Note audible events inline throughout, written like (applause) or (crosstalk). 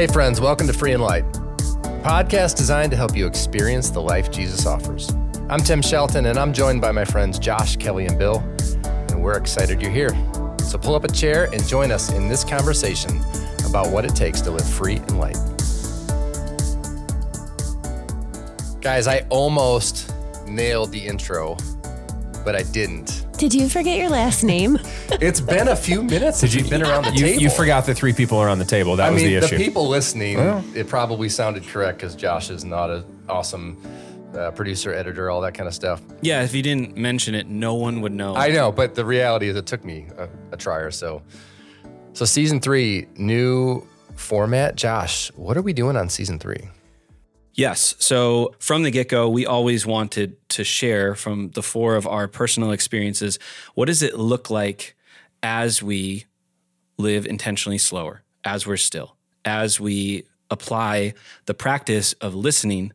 Hey, friends, welcome to Free and Light, podcast designed to help you experience the life Jesus offers. I'm Tim Shelton, and I'm joined by my friends Josh, Kelli, and Bill, and we're excited you're here. So pull up a chair and join us in this conversation about what it takes to live free and light. Guys, I almost nailed the intro, but I didn't. Did you forget your last name? (laughs) It's been a few minutes since you've been around the You, table. you forgot the three people around the table. That I was mean, the issue. The people listening, it probably sounded correct because Josh is not an awesome uh, producer, editor, all that kind of stuff. Yeah, if you didn't mention it, no one would know. I know, but the reality is, it took me a, a try or so. So, season three, new format. Josh, what are we doing on season three? Yes. So from the get go, we always wanted to share from the four of our personal experiences what does it look like as we live intentionally slower, as we're still, as we apply the practice of listening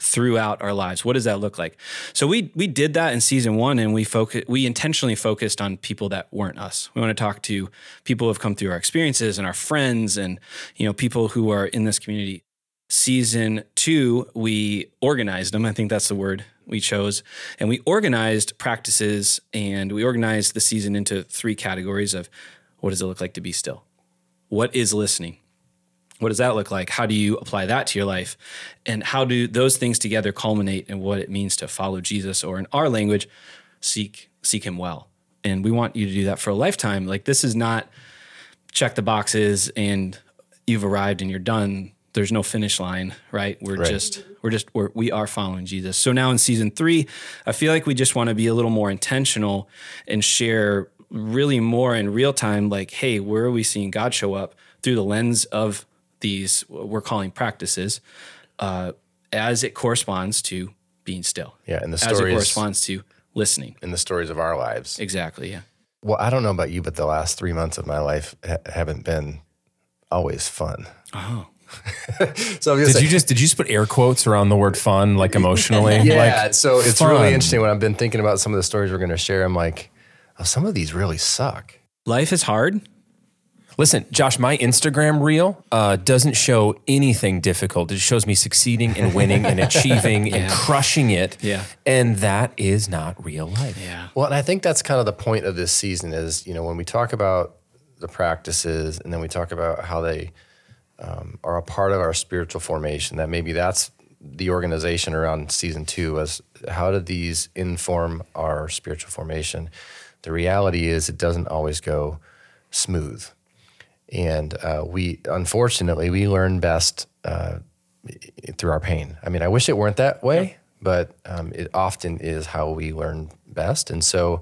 throughout our lives. What does that look like? So we we did that in season 1 and we focus we intentionally focused on people that weren't us. We want to talk to people who have come through our experiences and our friends and you know people who are in this community. Season 2 we organized them. I think that's the word we chose. And we organized practices and we organized the season into three categories of what does it look like to be still? What is listening? What does that look like? How do you apply that to your life? And how do those things together culminate in what it means to follow Jesus or in our language, seek seek him well. And we want you to do that for a lifetime. Like this is not check the boxes and you've arrived and you're done. There's no finish line, right? We're Right. just we're just we're, we are following Jesus. So now in season 3, I feel like we just want to be a little more intentional and share really more in real time like hey, where are we seeing God show up through the lens of these what we're calling practices uh, as it corresponds to being still. Yeah, and the as it corresponds to listening. in the stories of our lives. Exactly. Yeah. Well, I don't know about you, but the last three months of my life ha- haven't been always fun. Oh. (laughs) So I'm did say- you just did you just put air quotes around the word fun, like emotionally? (laughs) Yeah, Like, so it's fun. really interesting when I've been thinking about some of the stories we're going to share. I'm like, oh, some of these really suck. Life is hard. Listen, Josh, my Instagram reel uh, doesn't show anything difficult. It shows me succeeding and winning and (laughs) achieving and crushing it. Yeah. And that is not real life. Yeah. Well, and I think that's kind of the point of this season is, you know, when we talk about the practices and then we talk about how they um, are a part of our spiritual formation, that maybe that's the organization around season two was how did these inform our spiritual formation? The reality is it doesn't always go smooth. And uh, we, unfortunately, we learn best uh, through our pain. I mean, I wish it weren't that way, but um, it often is how we learn best. And so,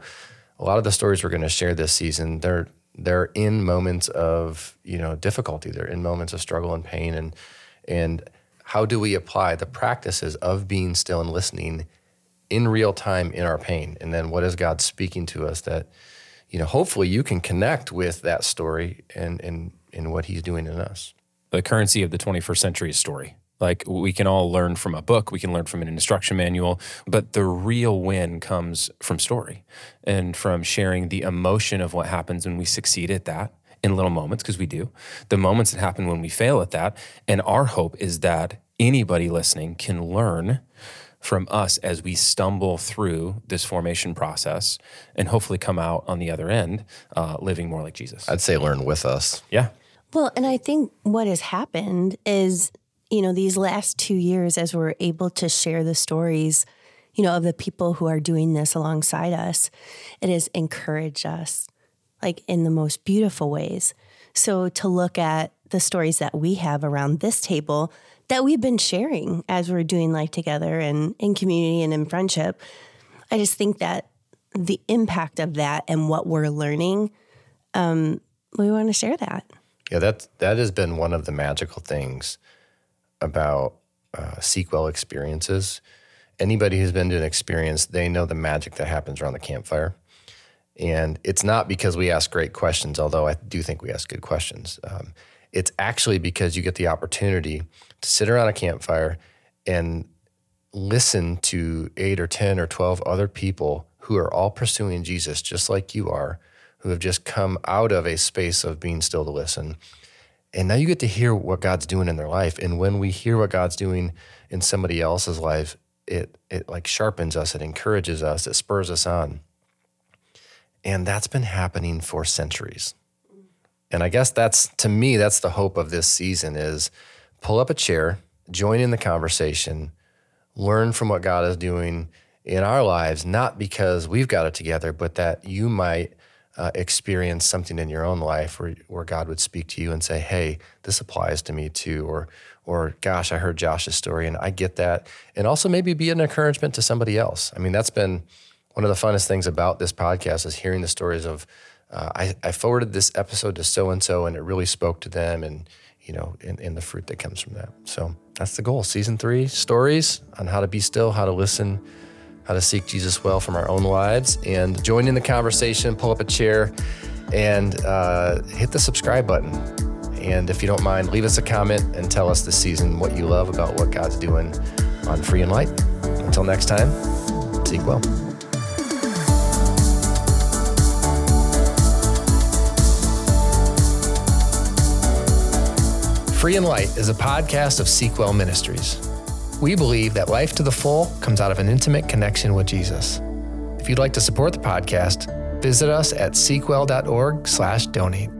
a lot of the stories we're going to share this season, they're they're in moments of you know difficulty. They're in moments of struggle and pain, and and how do we apply the practices of being still and listening in real time in our pain? And then, what is God speaking to us that you know? Hopefully, you can connect with that story and and in what He's doing in us. The currency of the 21st century is story. Like we can all learn from a book, we can learn from an instruction manual, but the real win comes from story and from sharing the emotion of what happens when we succeed at that in little moments, because we do, the moments that happen when we fail at that. And our hope is that anybody listening can learn from us as we stumble through this formation process and hopefully come out on the other end uh, living more like Jesus. I'd say learn with us. yeah. Well, and I think what has happened is, you know, these last two years, as we're able to share the stories, you know, of the people who are doing this alongside us, it has encouraged us, like in the most beautiful ways. So to look at the stories that we have around this table that we've been sharing as we're doing life together and in community and in friendship, I just think that the impact of that and what we're learning, um, we want to share that. Yeah, that that has been one of the magical things about uh, Seek Well experiences. Anybody who's been to an experience, they know the magic that happens around the campfire. And it's not because we ask great questions, although I do think we ask good questions. Um, it's actually because you get the opportunity to sit around a campfire and listen to eight or 10 or 12 other people who are all pursuing Jesus just like you are, who have just come out of a space of being still to listen And now you get to hear what God's doing in their life. And when we hear what God's doing in somebody else's life, it it like sharpens us, it encourages us, it spurs us on. And that's been happening for centuries. And I guess that's to me, that's the hope of this season is pull up a chair, join in the conversation, learn from what God is doing in our lives, not because we've got it together, but that you might uh, experience something in your own life where, where God would speak to you and say, "Hey, this applies to me too," or "or Gosh, I heard Josh's story and I get that," and also maybe be an encouragement to somebody else. I mean, that's been one of the funnest things about this podcast is hearing the stories of. Uh, I, I forwarded this episode to so and so, and it really spoke to them, and you know, in, in the fruit that comes from that. So that's the goal. Season three stories on how to be still, how to listen how to seek Jesus well from our own lives, and join in the conversation, pull up a chair, and uh, hit the subscribe button. And if you don't mind, leave us a comment and tell us this season what you love about what God's doing on Free and Light. Until next time, seek well. Free and Light is a podcast of Seek Well Ministries. We believe that life to the full comes out of an intimate connection with Jesus. If you'd like to support the podcast, visit us at seekwell.org/donate.